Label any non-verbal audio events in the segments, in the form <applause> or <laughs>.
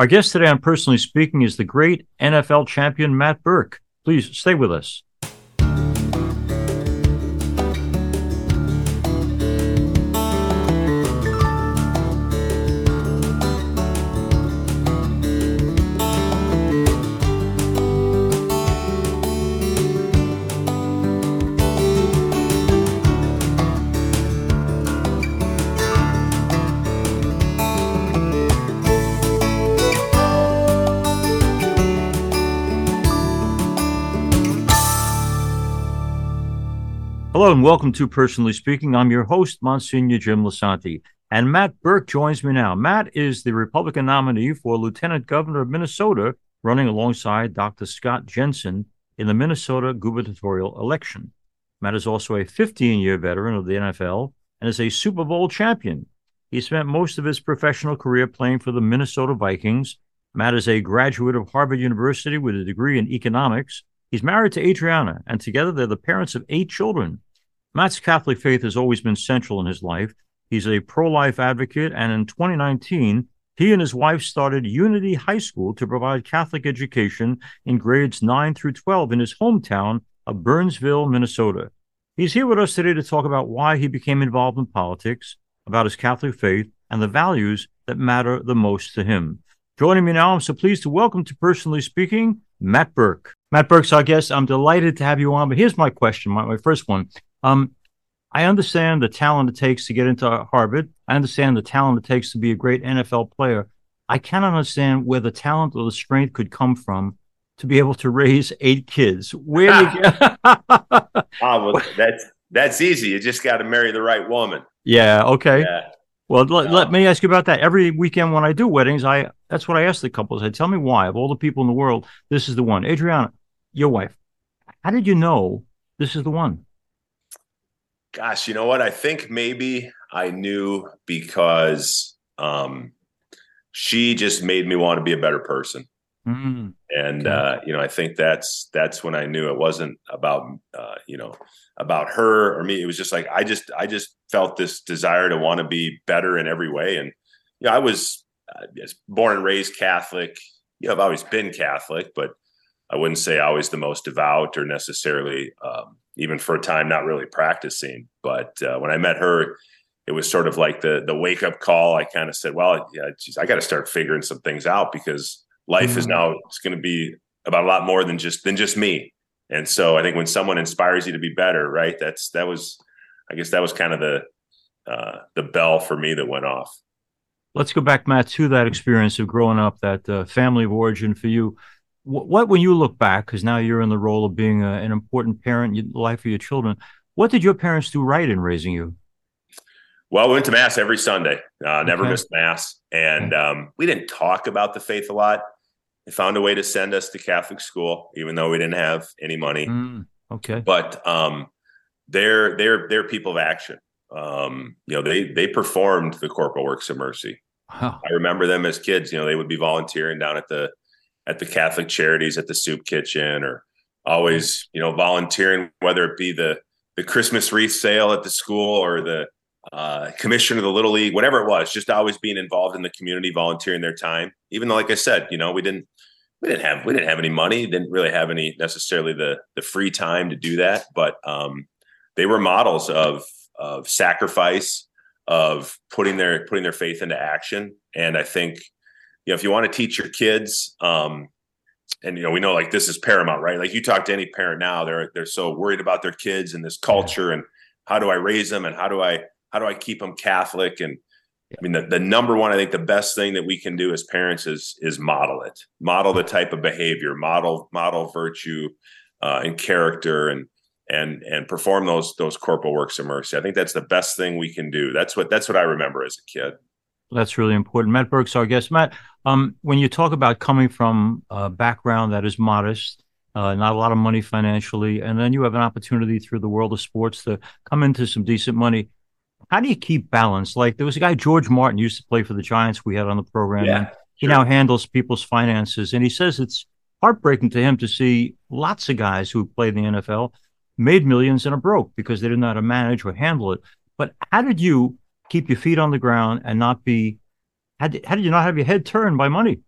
Our guest today on Personally Speaking is the great NFL champion Matt Birk. Please stay with us. And welcome to Personally Speaking. I'm your host, Monsignor Jim Lisante. And Matt Birk joins me now. Matt is the Republican nominee for Lieutenant Governor of Minnesota, running alongside Dr. Scott Jensen in the Minnesota gubernatorial election. Matt is also a 15 year veteran of the NFL and is a Super Bowl champion. He spent most of his professional career playing for the Minnesota Vikings. Matt is a graduate of Harvard University with a degree in economics. He's married to Adriana, and together they're the parents of eight children. Matt's Catholic faith has always been central in his life. He's a pro life advocate, and in 2019, he and his wife started Unity High School to provide Catholic education in grades 9 through 12 in his hometown of Burnsville, Minnesota. He's here with us today to talk about why he became involved in politics, about his Catholic faith, and the values that matter the most to him. Joining me now, I'm so pleased to welcome to Personally Speaking, Matt Birk. Matt Birk's our guest. I'm delighted to have you on, but here's my question, my, my first one. Um, I understand the talent it takes to get into Harvard. I understand the talent it takes to be a great NFL player. I cannot understand where the talent or the strength could come from to be able to raise eight kids. Where do you get? oh, <laughs> <laughs> well, that's that's easy. You just got to marry the right woman. Yeah. Okay. Yeah. Well, let, let me ask you about that. Every weekend when I do weddings, I that's what I ask the couples. I tell me why of all the people in the world, this is the one. Adriana, your wife. How did you know this is the one? Gosh, you know what? I think maybe I knew because um, she just made me want to be a better person. Mm, and okay. uh, you know, I think that's that's when I knew it wasn't about uh, you know about her or me. It was just like I just I just felt this desire to want to be better in every way. And you know, I was uh, born and raised Catholic. You know, I've always been Catholic, but I wouldn't say always the most devout or necessarily um, even for a time not really practicing. But uh, when I met her, it was sort of like the the wake up call. I kind of said, "Well, yeah, geez, I got to start figuring some things out because life mm-hmm. is now it's going to be about a lot more than just than just me." And so I think when someone inspires you to be better, right? That's that was, I guess that was kind of the uh, the bell for me that went off. Let's go back, Matt, to that experience of growing up, that uh, family of origin for you what, when you look back, because now you're in the role of being a, an important parent in the life of your children, what did your parents do right in raising you? Well, we went to mass every Sunday. Uh, never okay. missed mass, and um, we didn't talk about the faith a lot. They found a way to send us to Catholic school, even though we didn't have any money. Mm, okay, but um, they're they're they're people of action. Um, you know, they they performed the corporal works of mercy. Wow. I remember them as kids. You know, they would be volunteering down at the at the Catholic charities at the soup kitchen or always, you know, volunteering, whether it be the the Christmas wreath sale at the school or the uh, commission of the Little League, whatever it was, just always being involved in the community, volunteering their time. Even though, like I said, you know, we didn't we didn't have we didn't have any money, didn't really have any necessarily the the free time to do that, but um, they were models of of sacrifice, of putting their putting their faith into action, and I think you know, if you want to teach your kids, um, and you know, we know like this is paramount, right? Like you talk to any parent now, they're they're so worried about their kids and this culture and how do I raise them and how do I how do I keep them Catholic and I mean, the, the number one, I think the best thing that we can do as parents is is model it, model the type of behavior, model model virtue uh, and character, and and and perform those those corporal works of mercy. I think that's the best thing we can do. That's what that's what I remember as a kid. That's really important. Matt Birk's our guest. Matt, um, when you talk about coming from a background that is modest, uh, not a lot of money financially, and then you have an opportunity through the world of sports to come into some decent money. How do you keep balance? Like there was a guy, George Martin, used to play for the Giants. We had on the program. Yeah, he now handles people's finances, and he says it's heartbreaking to him to see lots of guys who played in the NFL made millions and are broke because they didn't know how to manage or handle it. But how did you keep your feet on the ground and not be how did, how did you not have your head turned by money?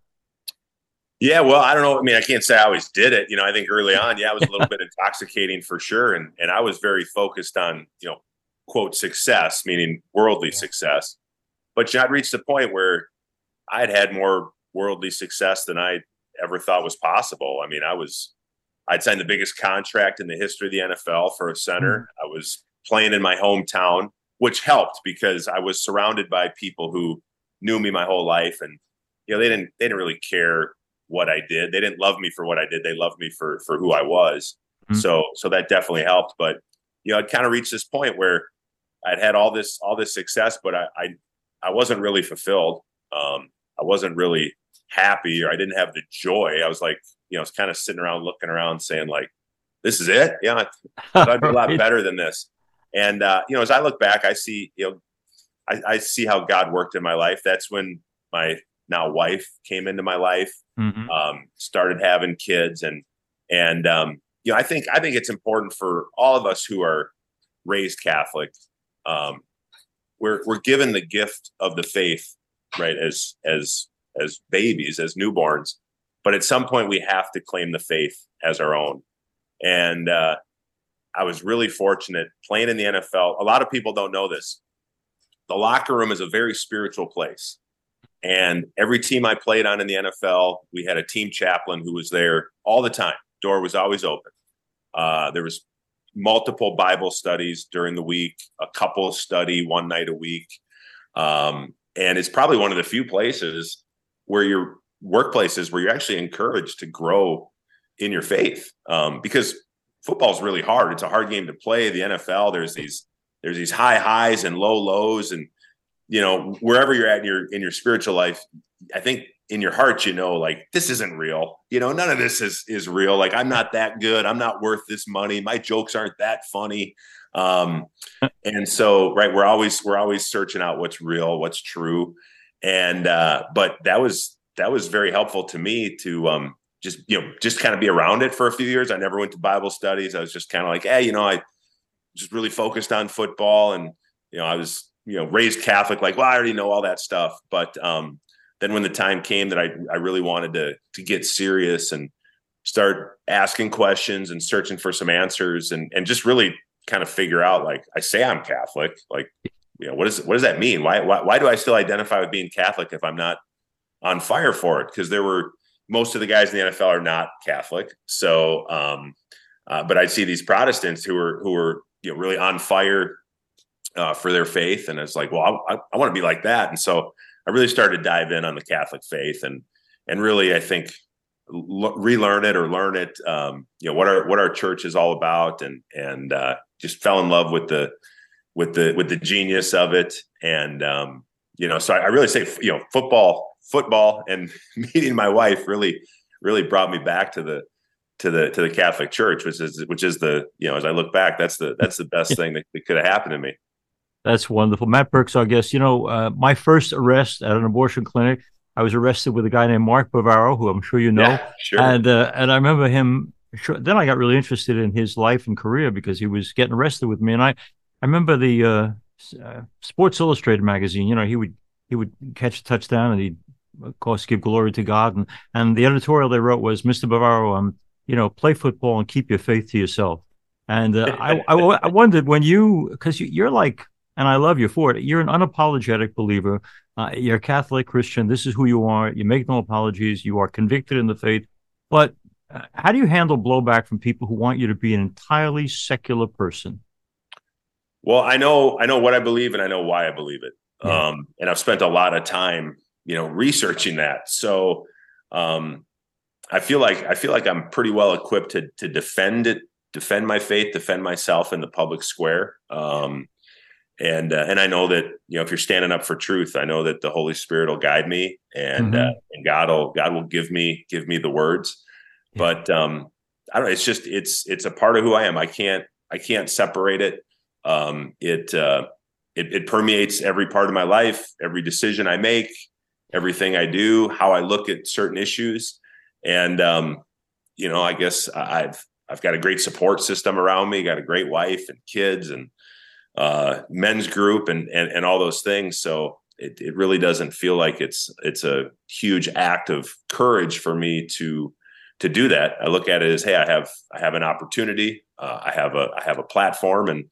Yeah, well, I don't know. I mean, I can't say I always did it. You know, I think early on, yeah, it was a little <laughs> bit intoxicating for sure, and and I was very focused on you know quote success, meaning worldly yeah. success. But you know, I'd reached the point where I'd had more worldly success than I ever thought was possible. I mean, I was I'd signed the biggest contract in the history of the NFL for a center. Mm-hmm. I was playing in my hometown, which helped because I was surrounded by people who knew me my whole life and you know they didn't they didn't really care what I did. They didn't love me for what I did. They loved me for for who I was. Mm-hmm. So so that definitely helped. But you know, I'd kind of reached this point where I'd had all this all this success, but I I, I wasn't really fulfilled. Um, I wasn't really happy, or I didn't have the joy. I was like, you know, I was kind of sitting around looking around, saying like, "This is it? Yeah, I'd be a lot <laughs> better than this." And uh, you know, as I look back, I see you know, I, I see how God worked in my life. That's when my now wife came into my life, mm-hmm. um, started having kids, and and um, you know, I think I think it's important for all of us who are raised Catholic. Um, we're we're given the gift of the faith, right? As as as babies, as newborns, but at some point we have to claim the faith as our own. And uh, I was really fortunate playing in the NFL. A lot of people don't know this. The locker room is a very spiritual place. And every team I played on in the NFL, we had a team chaplain who was there all the time. Door was always open. Uh, there was multiple Bible studies during the week, a couple study one night a week. Um, and it's probably one of the few places where your workplaces where you're actually encouraged to grow in your faith. Um, because football is really hard. It's a hard game to play. The NFL, there's these there's these high highs and low lows, and you know, wherever you're at in your in your spiritual life, I think in your heart, you know, like this isn't real. You know, none of this is is real. Like I'm not that good. I'm not worth this money. My jokes aren't that funny. Um, <laughs> and so, right, we're always we're always searching out what's real, what's true. And uh, but that was that was very helpful to me to um just you know just kind of be around it for a few years. I never went to Bible studies. I was just kind of like, hey, you know, I just really focused on football and you know, I was you know raised catholic like well i already know all that stuff but um then when the time came that i i really wanted to to get serious and start asking questions and searching for some answers and and just really kind of figure out like i say i'm catholic like you know what does what does that mean why why, why do i still identify with being catholic if i'm not on fire for it because there were most of the guys in the nfl are not catholic so um uh, but i'd see these protestants who were who were you know really on fire uh, for their faith. And it's like, well, I, I want to be like that. And so I really started to dive in on the Catholic faith and, and really, I think l- relearn it or learn it, um, you know, what our, what our church is all about and, and, uh, just fell in love with the, with the, with the genius of it. And, um, you know, so I, I really say, you know, football, football and <laughs> meeting my wife really, really brought me back to the, to the to the Catholic Church, which is which is the you know as I look back, that's the that's the best <laughs> thing that, that could have happened to me. That's wonderful. Matt Birk's I guess You know, uh, my first arrest at an abortion clinic, I was arrested with a guy named Mark Bavaro, who I'm sure you know. Yeah, sure. And uh, and I remember him. Then I got really interested in his life and career because he was getting arrested with me. And I, I remember the uh, uh Sports Illustrated magazine. You know, he would he would catch a touchdown and he'd of course give glory to God. And and the editorial they wrote was, Mr. Bavaro, um, you know, play football and keep your faith to yourself. And uh, I, I, I <laughs> wondered when you because you, you're like and I love you for it. You're an unapologetic believer. Uh, you're a Catholic Christian. This is who you are. You make no apologies. You are convicted in the faith. But uh, how do you handle blowback from people who want you to be an entirely secular person? Well, I know I know what I believe and I know why I believe it. Yeah. Um, and I've spent a lot of time, you know, researching that. So um, I feel like I feel like I'm pretty well equipped to to defend it, defend my faith, defend myself in the public square. Um, and uh, and I know that you know if you're standing up for truth, I know that the Holy Spirit will guide me, and mm-hmm. uh, and God will God will give me give me the words. Yeah. But um, I don't. know. It's just it's it's a part of who I am. I can't I can't separate it. Um, it, uh, it it permeates every part of my life, every decision I make, everything I do, how I look at certain issues, and um, you know, I guess I've I've got a great support system around me, got a great wife and kids, and uh, men's group and, and and all those things. So it, it really doesn't feel like it's it's a huge act of courage for me to to do that. I look at it as, hey, I have I have an opportunity, uh, I have a I have a platform, and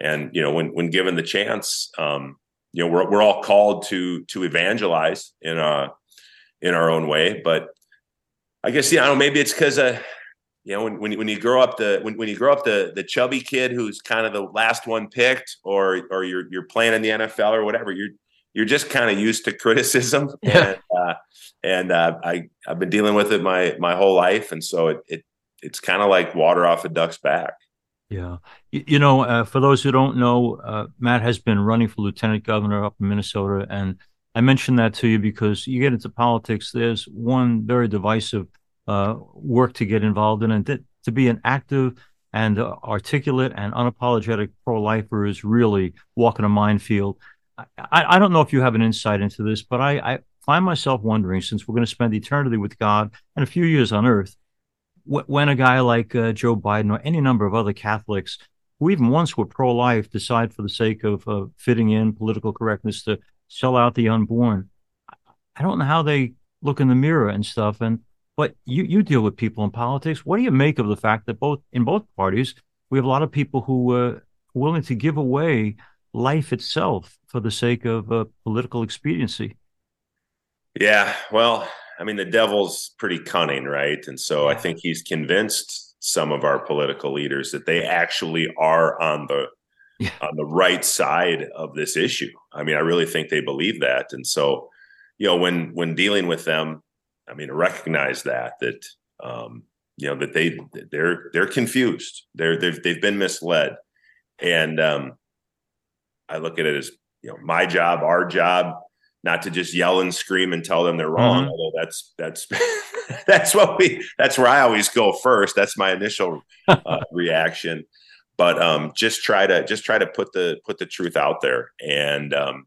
and you know when when given the chance, um, you know we're we're all called to to evangelize in a in our own way, but I guess yeah, I don't know. Maybe it's because uh, you know when, when when you grow up the when, when you grow up the the chubby kid who's kind of the last one picked, or or you're you're playing in the NFL or whatever, you're you're just kind of used to <laughs> criticism, <laughs> and uh, and uh, I I've been dealing with it my my whole life, and so it, it it's kind of like water off a duck's back. Yeah, you, you know, uh, for those who don't know, uh, Matt has been running for lieutenant governor up in Minnesota, and I mentioned that to you because you get into politics. There's one very divisive uh, work to get involved in, and to, to be an active and uh, articulate and unapologetic pro-lifer is really walking a minefield. I, I, don't know if you have an insight into this, but I, I find myself wondering, since we're going to spend eternity with God and a few years on Earth, when a guy like uh, Joe Biden or any number of other Catholics who even once were pro-life decide for the sake of uh, fitting in political correctness to sell out the unborn. I don't know how they look in the mirror and stuff. And but you you deal with people in politics. What do you make of the fact that both in both parties we have a lot of people who uh, are willing to give away life itself for the sake of uh, political expediency? Yeah, well, I mean, the devil's pretty cunning, right? And so. I think he's convinced some of our political leaders that they actually are on the yeah. on the right side of this issue. I mean, I really think they believe that. And so, you know, when when dealing with them, I mean, recognize that that um, you know that they they're they're confused. They're they've they've been misled, and um, I look at it as you know my job, our job, not to just yell and scream and tell them they're wrong. Mm-hmm. Although that's that's <laughs> that's what we that's where I always go first. That's my initial uh, <laughs> reaction but um, just try to just try to put the put the truth out there and um,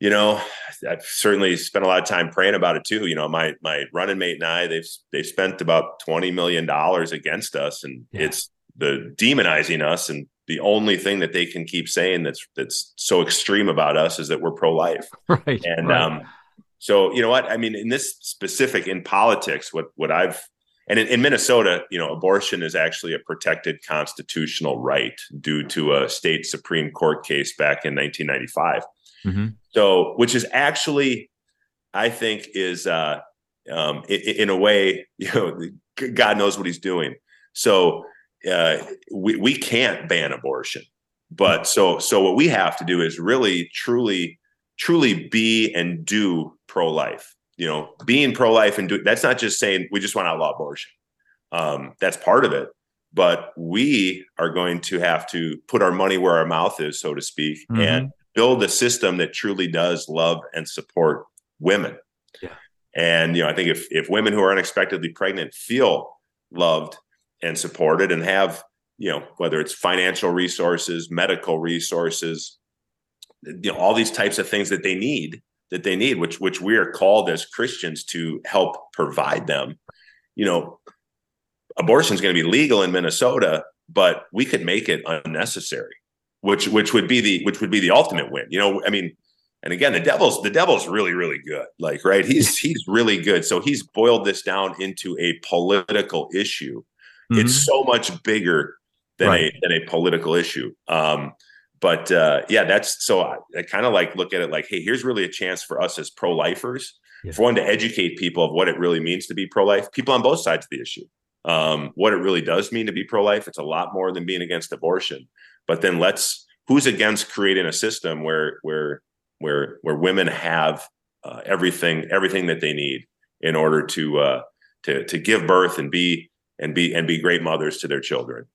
you know i've certainly spent a lot of time praying about it too you know my my running mate and i they've they've spent about 20 million dollars against us and yeah. it's the demonizing us and the only thing that they can keep saying that's that's so extreme about us is that we're pro-life <laughs> right and right. um so you know what i mean in this specific in politics what what i've and in, in, Minnesota, you know, abortion is actually a protected constitutional right due to a state Supreme Court case back in 1995. Mm-hmm. So, which is actually, I think, is uh, um, in, in, a way, <laughs> you know, God knows what He's doing. So, uh, we we can't ban abortion, but so so what we have to do is really, truly, truly be and do pro life you know, being pro life and do that's not just saying we just want to outlaw abortion. Um, that's part of it. But we are going to have to put our money where our mouth is, so to speak, mm-hmm. and build a system that truly does love and support women. Yeah. And you know, I think if if women who are unexpectedly pregnant feel loved and supported and have, you know, whether it's financial resources, medical resources, you know, all these types of things that they need, that they need, which which we are called as Christians to help provide them. You know, abortion is going to be legal in Minnesota, but we could make it unnecessary, which which would be the which would be the ultimate win. You know, I mean, and again, the devil's the devil's really really good. Like, right? He's he's really good. So he's boiled this down into a political issue. Mm-hmm. It's so much bigger than right. a than a political issue. Um, but uh, yeah, that's so I, I kind of like look at it like, hey, here's really a chance for us as pro lifers, yeah. for one to educate people of what it really means to be pro life, people on both sides of the issue. Um, what it really does mean to be pro life. It's a lot more than being against abortion. But then let's who's against creating a system where where where where women have uh, everything everything that they need in order to uh, to to give birth and be and be and be great mothers to their children.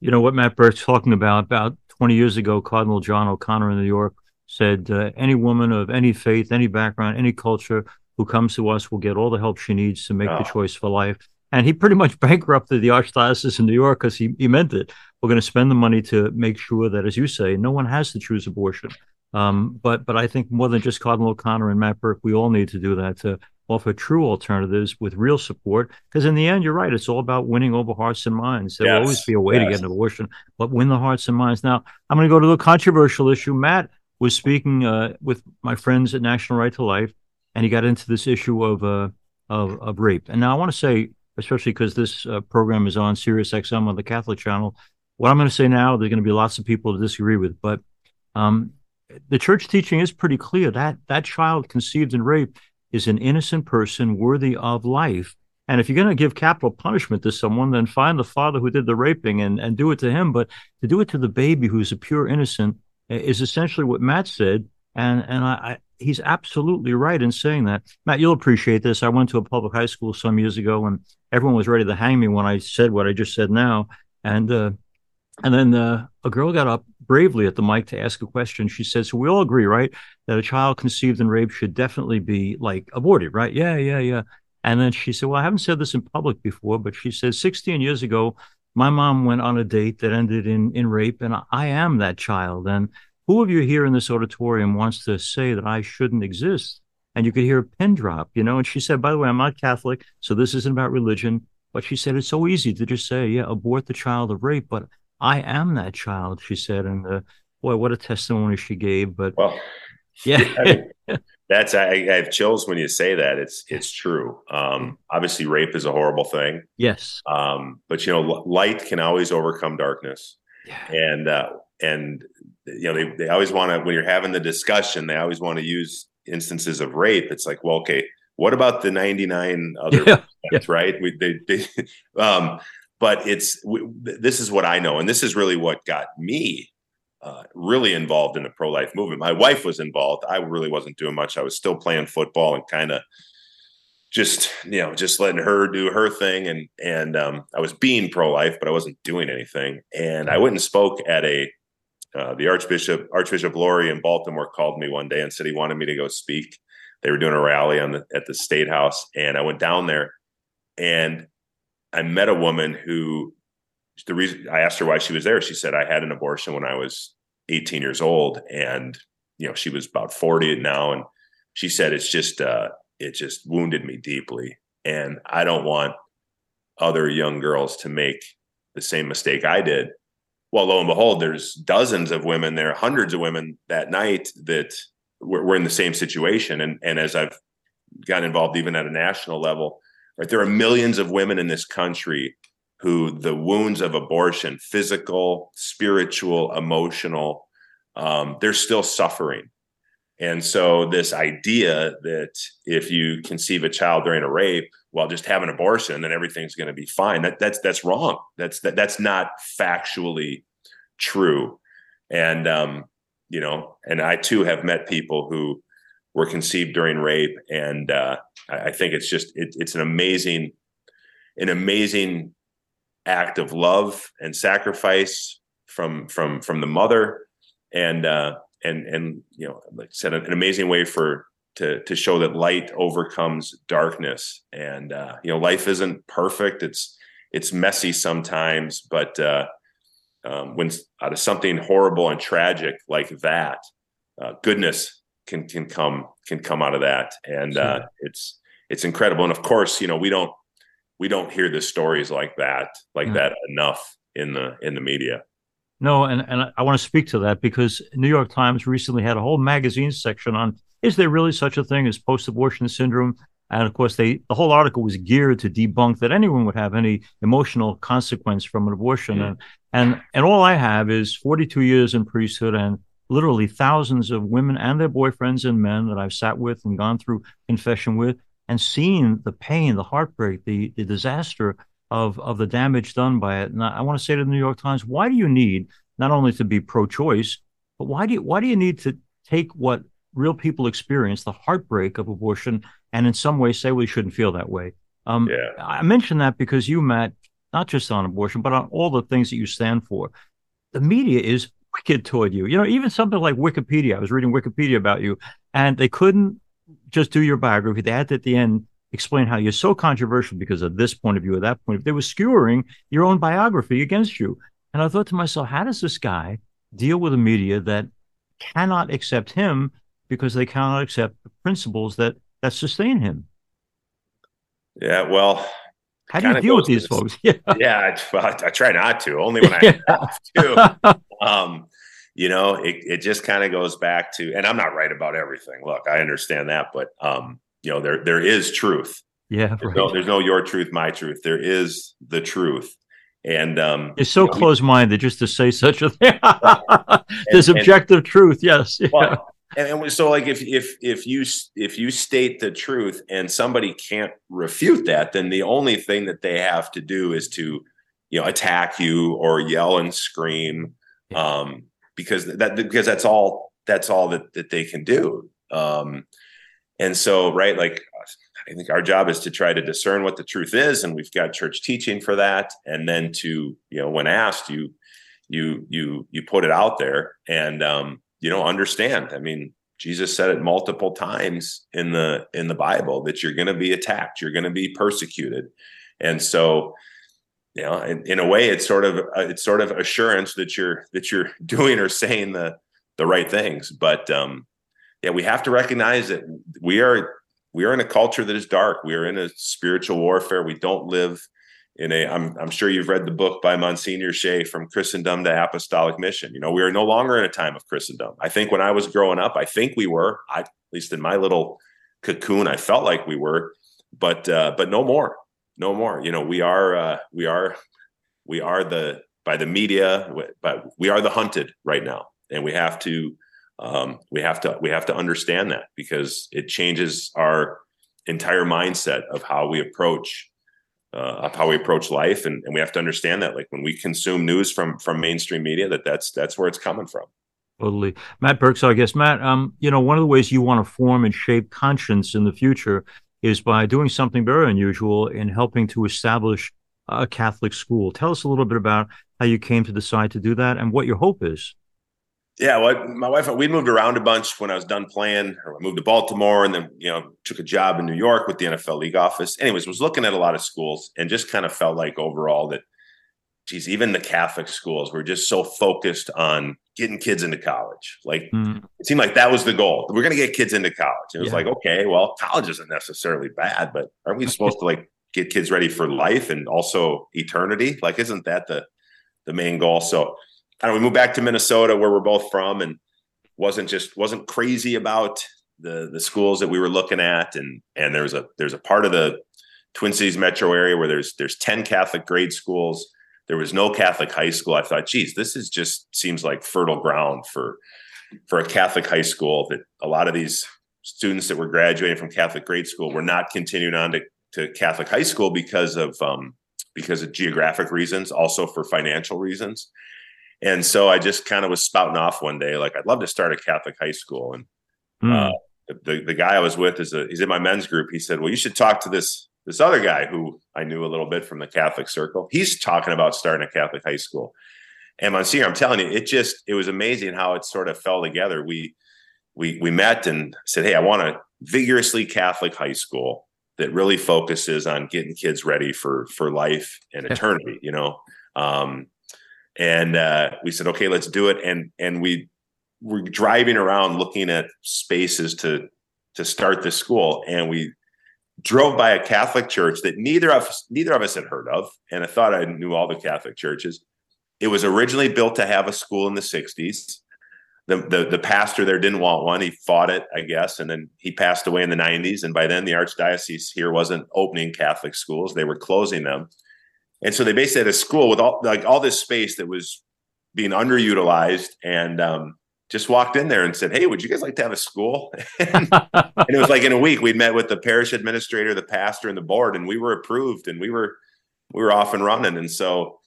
You know what Matt Birk's talking about about 20 years ago, Cardinal John O'Connor in New York said, uh, Any woman of any faith, any background, any culture who comes to us will get all the help she needs to make oh. the choice for life. And he pretty much <laughs> bankrupted the Archdiocese in New York because he, he meant it. We're going to spend the money to make sure that, as you say, no one has to choose abortion. Um, but but I think more than just Cardinal O'Connor and Matt Birk, we all need to do that to offer true alternatives with real support. Because in the end, you're right. It's all about winning over hearts and minds. There yes. will always be a way yes. to get an abortion, but win the hearts and minds. Now, I'm going to go to the controversial issue. Matt, was speaking uh, with my friends at National Right to Life, and he got into this issue of uh, of, of rape. And now I want to say, especially because this uh, program is on Sirius XM on the Catholic Channel, what I'm going to say now, there's going to be lots of people to disagree with, but um, the church teaching is pretty clear that that child conceived in rape is an innocent person worthy of life. And if you're going to give capital punishment to someone, then find the father who did the raping and, and do it to him. But to do it to the baby who's a pure innocent is essentially what Matt said. And and I, I, he's absolutely right in saying that. Matt, you'll appreciate this. I went to a public high school some years ago, and everyone was ready to hang me when I said what I just said now. And uh, and then uh, a girl got up bravely at the mic to ask a question. She said, "So we all agree, right, that a child conceived in rape should definitely be like aborted, right? Yeah, yeah, yeah." And then she said, "Well, I haven't said this in public before, but she said 16 years ago, my mom went on a date that ended in in rape, and I am that child. And who of you here in this auditorium wants to say that I shouldn't exist?" And you could hear a pin drop, you know. And she said, "By the way, I'm not Catholic, so this isn't about religion." But she said it's so easy to just say, "Yeah, abort the child of rape," but I am that child, she said. And uh, boy, what a testimony she gave. But well, yeah, <laughs> I mean, <laughs> that's I, I, have chills when you say that. It's it's true. Um, obviously, rape is a horrible thing. Yes. Um, but you know, light can always overcome darkness. Yeah. And uh, and you know, they they always want to when you're having the discussion, they always want to use instances of rape. It's like, well, okay, what about the 99 other <laughs> yeah. yeah. right? We they, they um but it's this is what I know, and this is really what got me uh, really involved in the pro life movement. My wife was involved. I really wasn't doing much. I was still playing football and kind of just you know just letting her do her thing, and and um, I was being pro life, but I wasn't doing anything. And I went and spoke at a uh, the Archbishop Archbishop Lori in Baltimore called me one day and said he wanted me to go speak. They were doing a rally on the at the state house, and I went down there, and I met a woman who the reason I asked her why she was there, she said I had an abortion when I was 18 years old, and you know she was about 40 now, and she said it's just uh, it just wounded me deeply, and I don't want other young girls to make the same mistake I did. Well, lo and behold, there's dozens of women there, hundreds of women that night that were, were in the same situation, and and as I've gotten involved even at a national level Right? There are millions of women in this country who the wounds of abortion, physical, spiritual, emotional, um, they're still suffering. And so, this idea that if you conceive a child during a rape, well, just have an abortion, then everything's going to be fine. That, that's that's wrong. That's that, that's not factually true. And um, you know, and I too have met people who were conceived during rape, and uh, I think it's just it, it's an amazing, an amazing act of love and sacrifice from from from the mother, and uh, and and you know, like I said, an amazing way for to to show that light overcomes darkness, and uh, you know, life isn't perfect. It's it's messy sometimes, but uh, um, when out of something horrible and tragic like that, uh, goodness can can come can come out of that, and sure. uh, it's it's incredible. And of course, you know we don't we don't hear the stories like that like yeah. that enough in the in the media. No, and and I want to speak to that because New York Times recently had a whole magazine section on is there really such a thing as post-abortion syndrome? And of course, they the whole article was geared to debunk that anyone would have any emotional consequence from an abortion. And and and all I have is 42 years in priesthood and literally thousands of women and their boyfriends and men that I've sat with and gone through confession with and seen the pain, the heartbreak, the, the disaster of, of the damage done by it. And I, I want to say to the New York Times, why do you need not only to be pro-choice, but why do you, why do you need to take what real people experience, the heartbreak of abortion, and in some way say we shouldn't feel that way? Um, yeah. I mention that because you, Matt, not just on abortion, but on all the things that you stand for, the media is wicked toward you. You know, even something like Wikipedia. I was reading Wikipedia about you, and they couldn't just do your biography. They had to, at the end explain how you're so controversial because of this point of view or that point. They were skewering your own biography against you. And I thought to myself, how does this guy deal with a media that cannot accept him because they cannot accept the principles that that sustain him? Yeah, well, how do you deal with these folks? <laughs> Yeah, yeah I, I, try not to. Only when I have to. <laughs> Um, you know, it, it just kind of goes back to, and I'm not right about everything. Look, I understand that, but um, you know, there there is truth. Yeah, there's, right. no, there's no your truth, my truth. There is the truth, and um, it's so you know, close-minded just to say such a thing. <laughs> there's and, objective and, truth, yes. Well, and, and so, like, if if if you if you state the truth and somebody can't refute that, then the only thing that they have to do is to, you know, attack you or yell and scream. Um, because that because that's all that's all that that they can do. Um, and so, right, like I think our job is to try to discern what the truth is, and we've got church teaching for that. And then to you know, when asked, you you you you put it out there, and um, you know, understand. I mean, Jesus said it multiple times in the in the Bible that you're going to be attacked, you're going to be persecuted, and so you know in, in, a way it's sort of uh, it's sort of assurance that you're that you're <laughs> doing or saying the the right things. But um yeah we have to recognize that we are we are in a culture that is dark. We are in a spiritual warfare. We don't live in a i'm, I'm sure you've read the book by monsignor shea from christendom to apostolic mission. You know we are no longer in a time of christendom. I think when i was growing up i think we were. I, at least in my little cocoon i felt like we were but uh, but no more no more. You know, we are uh, we are we are the by the media, but we are the hunted right now, and we have to um, we have to we have to understand that because it changes our entire mindset of how we approach uh, of how we approach life, and, and we have to understand that like when we consume news from from mainstream media, that that's that's where it's coming from. Totally, Matt Birk. So I guess Matt, um, you know, one of the ways you want to form and shape conscience in the future is by doing something very unusual in helping to establish a Catholic school. Tell us a little bit about how you came to decide to do that and what your hope is. Yeah, well, my wife, we moved around a bunch when I was done playing. I moved to Baltimore and then, you know, took a job in New York with the NFL league office. Anyways, was looking at a lot of schools and just kind of felt like overall that, geez, even the Catholic schools were just so focused on getting kids into college. Like mm. it seemed like that was the goal. We're going to get kids into college. It was yeah. like, okay, well, college isn't necessarily bad, but aren't we supposed to like get kids ready for life and also eternity? Like, isn't that the the main goal? So I don't we moved back to Minnesota where we're both from and wasn't just wasn't crazy about the the schools that we were looking at. And and there's a there's a part of the Twin Cities metro area where there's there's 10 Catholic grade schools there was no Catholic high school. I thought, geez, this is just seems like fertile ground for for a Catholic high school. That a lot of these students that were graduating from Catholic grade school were not continuing on to, to Catholic high school because of um, because of geographic reasons, also for financial reasons. And so I just kind of was spouting off one day, like I'd love to start a Catholic high school. And mm. uh, the the guy I was with is a he's in my men's group. He said, "Well, you should talk to this this other guy who I knew a little bit from the Catholic circle, he's talking about starting a Catholic high school. And Monsignor, I'm telling you, it just it was amazing how it sort of fell together. We we we met and said, Hey, I want a vigorously Catholic high school that really focuses on getting kids ready for for life and eternity, you know. Um, and uh, we said, okay, let's do it. And and we were driving around looking at spaces to to start this school, and we drove by a Catholic church that neither of neither of us had heard of, and I thought I knew all the Catholic churches. It was originally built to have a school in the '60s. The, the, the pastor there didn't want one. He fought it, I guess, and then he passed away in the '90s. And by then, the archdiocese here wasn't opening Catholic schools; they were closing them. And so they basically had a school with all like all this space that was being underutilized, and um, just walked in there and said, "Hey, would you guys like to have a school?" <laughs> and, it was like in a week we'd met with the parish administrator, the pastor, and the board, and we were approved, and we were we were off and running. And so,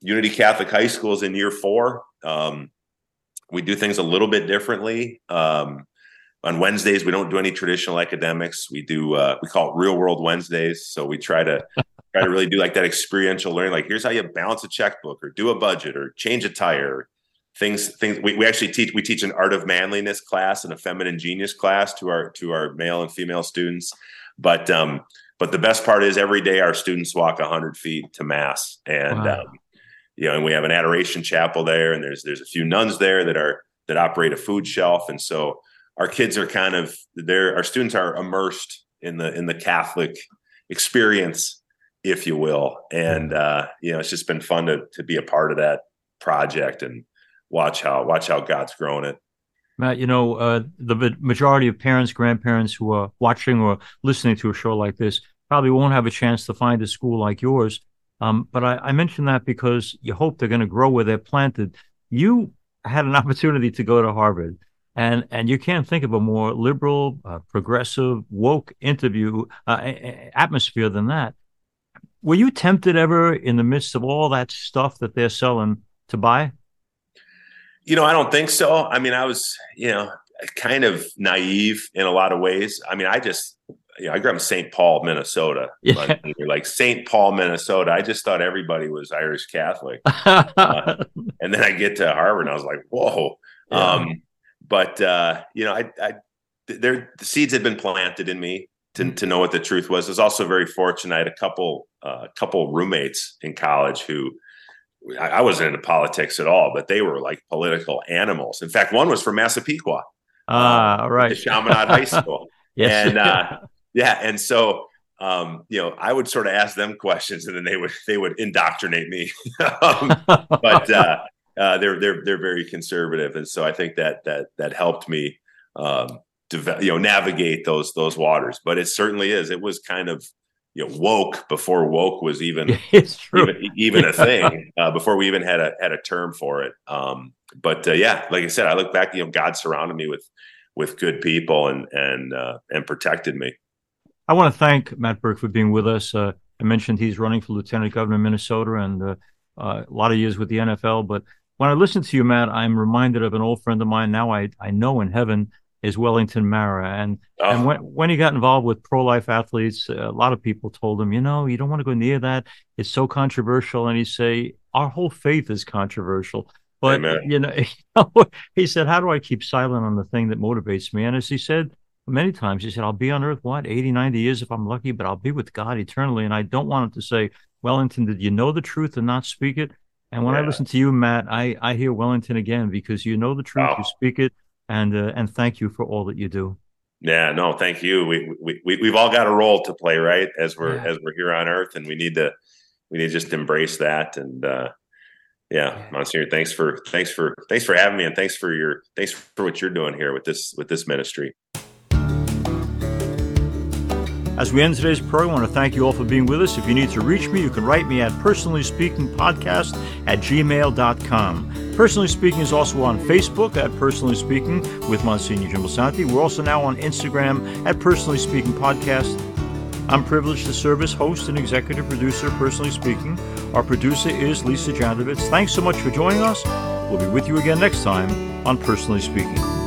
Unity Catholic High School is in year four. Um, we do things a little bit differently. Um, on Wednesdays, we don't do any traditional academics. We do uh, we call it Real World Wednesdays. So we try to try to really do like that experiential learning. Like here's how you balance a checkbook, or do a budget, or change a tire things things we, we actually teach we teach an art of manliness class and a feminine genius class to our to our male and female students but um but the best part is every day our students walk 100 feet to mass and wow. um, you know and we have an adoration chapel there and there's there's a few nuns there that are that operate a food shelf and so our kids are kind of there our students are immersed in the in the catholic experience if you will and uh you know it's just been fun to to be a part of that project and watch how watch how God's grown it. Matt, you know, uh, the majority of parents, grandparents who are watching or listening to a show like this probably won't have a chance to find a school like yours. Um, but I, I mention that because you hope they're going to grow where they're planted. You had an <laughs> opportunity to go to Harvard, and and you can't think of a more liberal, uh, progressive, woke interview uh, atmosphere than that. Were you tempted ever, in the midst of all that stuff that they're selling, to buy? You know, I don't think so. I mean, I was, you know, kind of naive in a lot of ways. I mean, I just, you know, I grew up in St. Paul, Minnesota. <laughs> Yeah. Like St. Paul, Minnesota. I just thought everybody was Irish Catholic. <laughs> uh, and then I get to Harvard and I was like, whoa. Yeah. Um, but, uh, you know, I, I, there, the seeds had been planted in me to, to know what the truth was. I was also very fortunate. I had a couple, a uh, couple roommates in college who, I wasn't into politics at all, but they were like political animals. In fact, one was from Massapequa. Ah, uh, right. Chaminade High School. <laughs> yes. And uh, <laughs> yeah, and so um, you know, I would sort of ask them questions, and then they would they would indoctrinate me. <laughs> um, but uh, uh, they're they're they're very conservative, and so I think that that that helped me, um, to, you know, navigate those those waters. But it certainly is. It was kind of you know woke before woke was even <laughs> even, even a thing uh, before we even had a had a term for it. Um, but uh, yeah, like I said, I look back. You know, God surrounded me with with good people and and uh, and protected me. I want to thank Matt Birk for being with us. Uh, I mentioned he's running for lieutenant governor of Minnesota and uh, uh, a lot of years with the NFL. But when I listen to you, Matt, I'm reminded of an old friend of mine. Now I I know in heaven is Wellington Mara. And oh. and ah. when when he got involved with pro life athletes, a lot of people told him, you know, you don't want to go near that. It's so controversial. And he say, our whole faith is controversial. But <laughs> you know, he said, how do I keep silent on the thing that motivates me? And as he said many times, he said, I'll be on earth what 80, 90 years if I'm lucky, but I'll be with God eternally. And I don't want him to say, Wellington, did you know the truth and not speak it? And when yeah. I listen to you, Matt, I, I hear Wellington again because you know the truth, oh. you ah. speak it, and uh, and thank you for all that you do. Yeah, no, thank you. We we, we we've all got a role to play, right? As we're yeah. as we're here on Earth, and we need to we need to just embrace that. And uh, yeah, Monsignor, thanks for thanks for thanks for having me, and thanks for your thanks for what you're doing here with this with this ministry. As we end today's program, I want to thank you all for being with us. If you need to reach me, you can write me at personally speaking podcast at gmail.com. Personally Speaking is also on Facebook at Personally Speaking with Monsignor Jim Lisante. We're also now on Instagram at Personally Speaking Podcast. I'm privileged to serve as host and executive producer, Personally Speaking. Our producer is Lisa Jandovitz. Thanks so much for joining us. We'll be with you again next time on Personally Speaking.